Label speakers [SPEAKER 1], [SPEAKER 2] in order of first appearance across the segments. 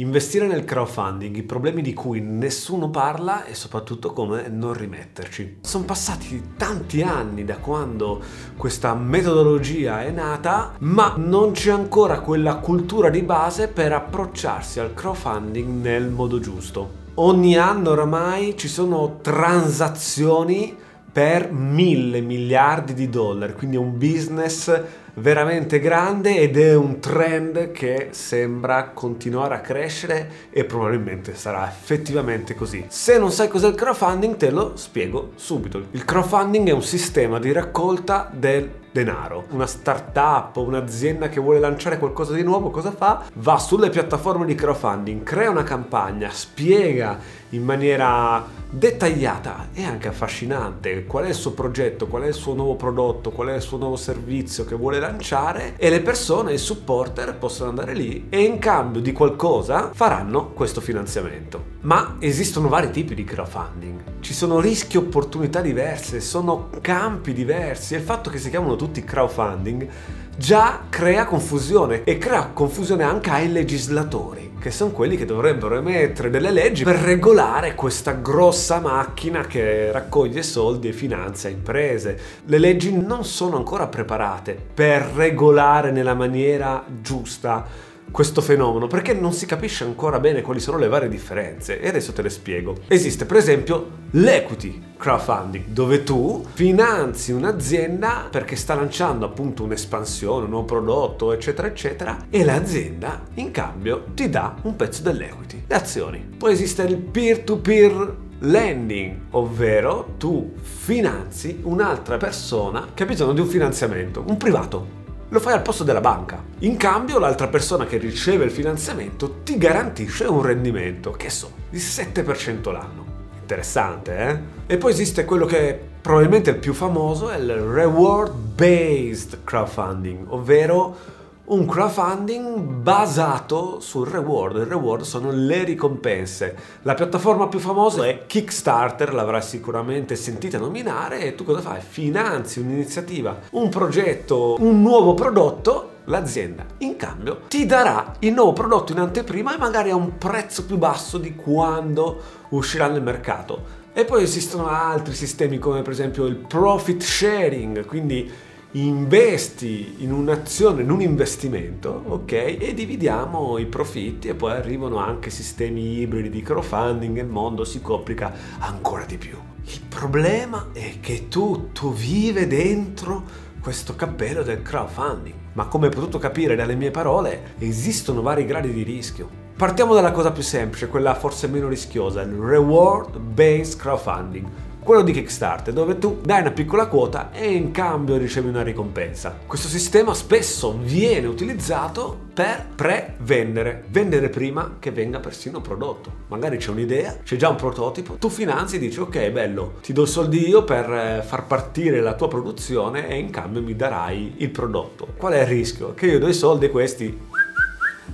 [SPEAKER 1] Investire nel crowdfunding, i problemi di cui nessuno parla e soprattutto come non rimetterci. Sono passati tanti anni da quando questa metodologia è nata, ma non c'è ancora quella cultura di base per approcciarsi al crowdfunding nel modo giusto. Ogni anno oramai ci sono transazioni per mille miliardi di dollari, quindi è un business veramente grande ed è un trend che sembra continuare a crescere e probabilmente sarà effettivamente così. Se non sai cos'è il crowdfunding te lo spiego subito. Il crowdfunding è un sistema di raccolta del denaro. Una startup, un'azienda che vuole lanciare qualcosa di nuovo, cosa fa? Va sulle piattaforme di crowdfunding, crea una campagna, spiega in maniera dettagliata e anche affascinante qual è il suo progetto, qual è il suo nuovo prodotto, qual è il suo nuovo servizio che vuole lanciare e le persone, i supporter possono andare lì e in cambio di qualcosa faranno questo finanziamento. Ma esistono vari tipi di crowdfunding, ci sono rischi e opportunità diverse, sono campi diversi e il fatto che si chiamano tutti crowdfunding già crea confusione e crea confusione anche ai legislatori che sono quelli che dovrebbero emettere delle leggi per regolare questa grossa macchina che raccoglie soldi e finanzia imprese. Le leggi non sono ancora preparate per regolare nella maniera giusta questo fenomeno perché non si capisce ancora bene quali sono le varie differenze e adesso te le spiego. Esiste per esempio l'equity crowdfunding dove tu finanzi un'azienda perché sta lanciando appunto un'espansione, un nuovo prodotto eccetera eccetera e l'azienda in cambio ti dà un pezzo dell'equity, le azioni. Poi esiste il peer-to-peer lending, ovvero tu finanzi un'altra persona che ha bisogno di un finanziamento, un privato, lo fai al posto della banca. In cambio l'altra persona che riceve il finanziamento ti garantisce un rendimento, che so, di 7% l'anno. Interessante, eh? E poi esiste quello che è probabilmente il più famoso, è il reward based crowdfunding, ovvero un crowdfunding basato sul reward. Il reward sono le ricompense. La piattaforma più famosa è Kickstarter, l'avrai sicuramente sentita nominare e tu cosa fai? Finanzi un'iniziativa, un progetto, un nuovo prodotto l'azienda in cambio ti darà il nuovo prodotto in anteprima e magari a un prezzo più basso di quando uscirà nel mercato. E poi esistono altri sistemi come per esempio il profit sharing, quindi investi in un'azione, in un investimento, ok? E dividiamo i profitti e poi arrivano anche sistemi ibridi di crowdfunding e il mondo si complica ancora di più. Il problema è che tutto vive dentro questo cappello del crowdfunding. Ma come hai potuto capire dalle mie parole, esistono vari gradi di rischio. Partiamo dalla cosa più semplice, quella forse meno rischiosa, il reward based crowdfunding quello di Kickstarter, dove tu dai una piccola quota e in cambio ricevi una ricompensa. Questo sistema spesso viene utilizzato per pre-vendere, vendere prima che venga persino prodotto. Magari c'è un'idea, c'è già un prototipo, tu finanzi e dici ok bello, ti do soldi io per eh, far partire la tua produzione e in cambio mi darai il prodotto. Qual è il rischio? Che io do i soldi e questi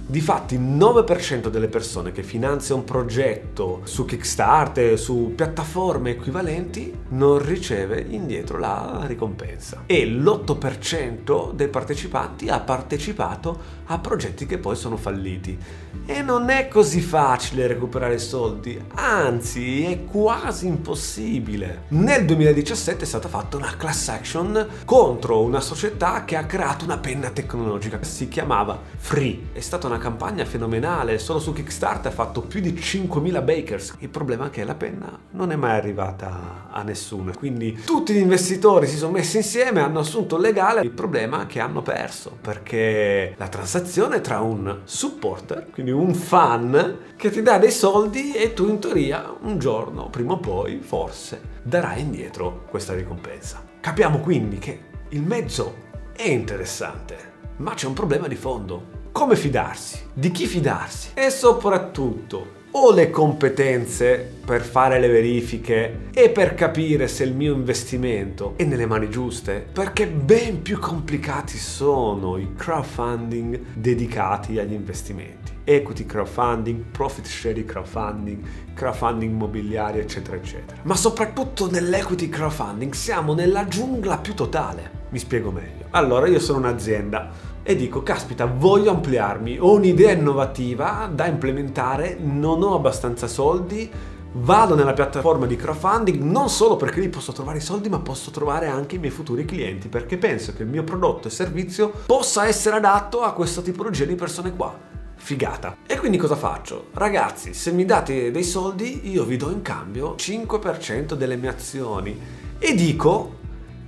[SPEAKER 1] Difatti il 9% delle persone che finanzia un progetto su Kickstarter, su piattaforme equivalenti, non riceve indietro la ricompensa. E l'8% dei partecipanti ha partecipato a progetti che poi sono falliti. E non è così facile recuperare soldi, anzi è quasi impossibile. Nel 2017 è stata fatta una class action contro una società che ha creato una penna tecnologica, si chiamava Free. È stata una campagna fenomenale, solo su Kickstarter ha fatto più di 5.000 bakers. Il problema è che la penna non è mai arrivata a nessuno, quindi tutti gli investitori si sono messi insieme, hanno assunto il legale, il problema è che hanno perso perché la transazione tra un supporter, quindi un fan, che ti dà dei soldi e tu in teoria un giorno, prima o poi, forse, darai indietro questa ricompensa. Capiamo quindi che il mezzo è interessante, ma c'è un problema di fondo. Come fidarsi? Di chi fidarsi? E soprattutto, ho le competenze per fare le verifiche e per capire se il mio investimento è nelle mani giuste? Perché ben più complicati sono i crowdfunding dedicati agli investimenti. Equity crowdfunding, profit sharing crowdfunding, crowdfunding immobiliari, eccetera, eccetera. Ma soprattutto nell'equity crowdfunding siamo nella giungla più totale. Mi spiego meglio. Allora, io sono un'azienda e dico, caspita, voglio ampliarmi, ho un'idea innovativa da implementare, non ho abbastanza soldi, vado nella piattaforma di crowdfunding non solo perché lì posso trovare i soldi, ma posso trovare anche i miei futuri clienti, perché penso che il mio prodotto e servizio possa essere adatto a questa tipologia di persone qua. Figata. E quindi cosa faccio? Ragazzi, se mi date dei soldi, io vi do in cambio 5% delle mie azioni. E dico,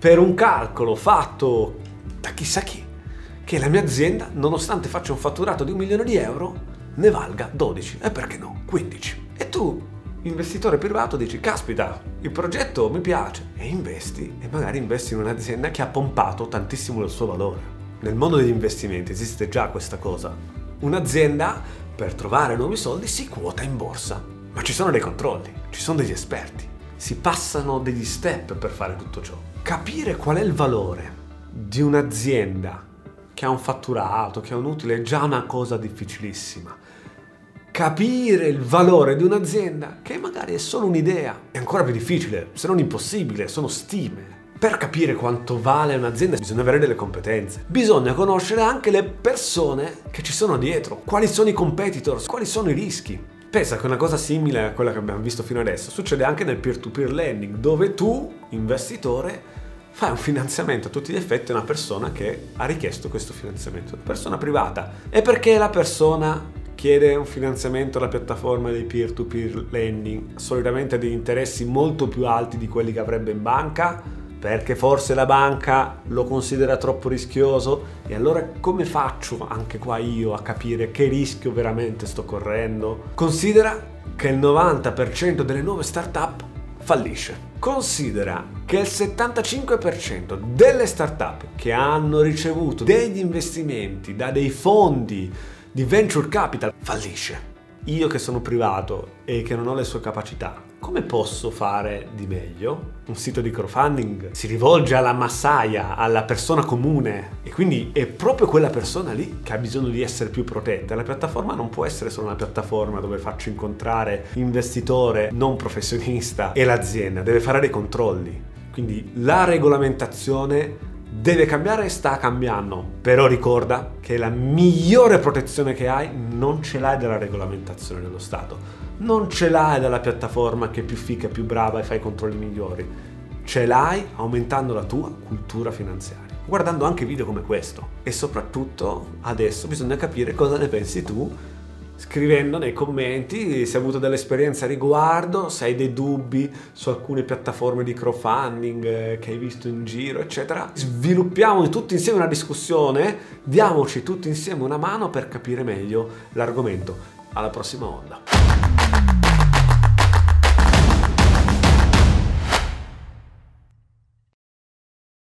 [SPEAKER 1] per un calcolo fatto da chissà chi, che la mia azienda, nonostante faccia un fatturato di un milione di euro, ne valga 12 e perché no 15. E tu, investitore privato, dici, caspita, il progetto mi piace e investi e magari investi in un'azienda che ha pompato tantissimo il suo valore. Nel mondo degli investimenti esiste già questa cosa. Un'azienda per trovare nuovi soldi si quota in borsa, ma ci sono dei controlli, ci sono degli esperti, si passano degli step per fare tutto ciò. Capire qual è il valore di un'azienda che ha un fatturato, che ha un utile, è già una cosa difficilissima. Capire il valore di un'azienda, che magari è solo un'idea, è ancora più difficile, se non impossibile, sono stime. Per capire quanto vale un'azienda bisogna avere delle competenze. Bisogna conoscere anche le persone che ci sono dietro, quali sono i competitors, quali sono i rischi. Pensa che una cosa simile a quella che abbiamo visto fino adesso succede anche nel peer-to-peer lending, dove tu, investitore, fai un finanziamento a tutti gli effetti a una persona che ha richiesto questo finanziamento, una persona privata. E perché la persona chiede un finanziamento alla piattaforma dei peer-to-peer lending, solitamente ha degli interessi molto più alti di quelli che avrebbe in banca? Perché forse la banca lo considera troppo rischioso? E allora come faccio anche qua io a capire che rischio veramente sto correndo? Considera che il 90% delle nuove start-up fallisce. Considera che il 75% delle startup che hanno ricevuto degli investimenti da dei fondi di venture capital fallisce. Io che sono privato e che non ho le sue capacità, come posso fare di meglio? Un sito di crowdfunding si rivolge alla massaia, alla persona comune e quindi è proprio quella persona lì che ha bisogno di essere più protetta. La piattaforma non può essere solo una piattaforma dove faccio incontrare l'investitore non professionista e l'azienda, deve fare dei controlli. Quindi la regolamentazione deve cambiare e sta cambiando. Però ricorda che la migliore protezione che hai non ce l'hai dalla regolamentazione dello Stato non ce l'hai dalla piattaforma che è più fica, più brava e fa i controlli migliori. Ce l'hai aumentando la tua cultura finanziaria, guardando anche video come questo. E soprattutto adesso bisogna capire cosa ne pensi tu scrivendo nei commenti se hai avuto delle esperienze a riguardo, se hai dei dubbi su alcune piattaforme di crowdfunding eh, che hai visto in giro, eccetera. Sviluppiamo tutti insieme una discussione, diamoci tutti insieme una mano per capire meglio l'argomento. Alla prossima onda.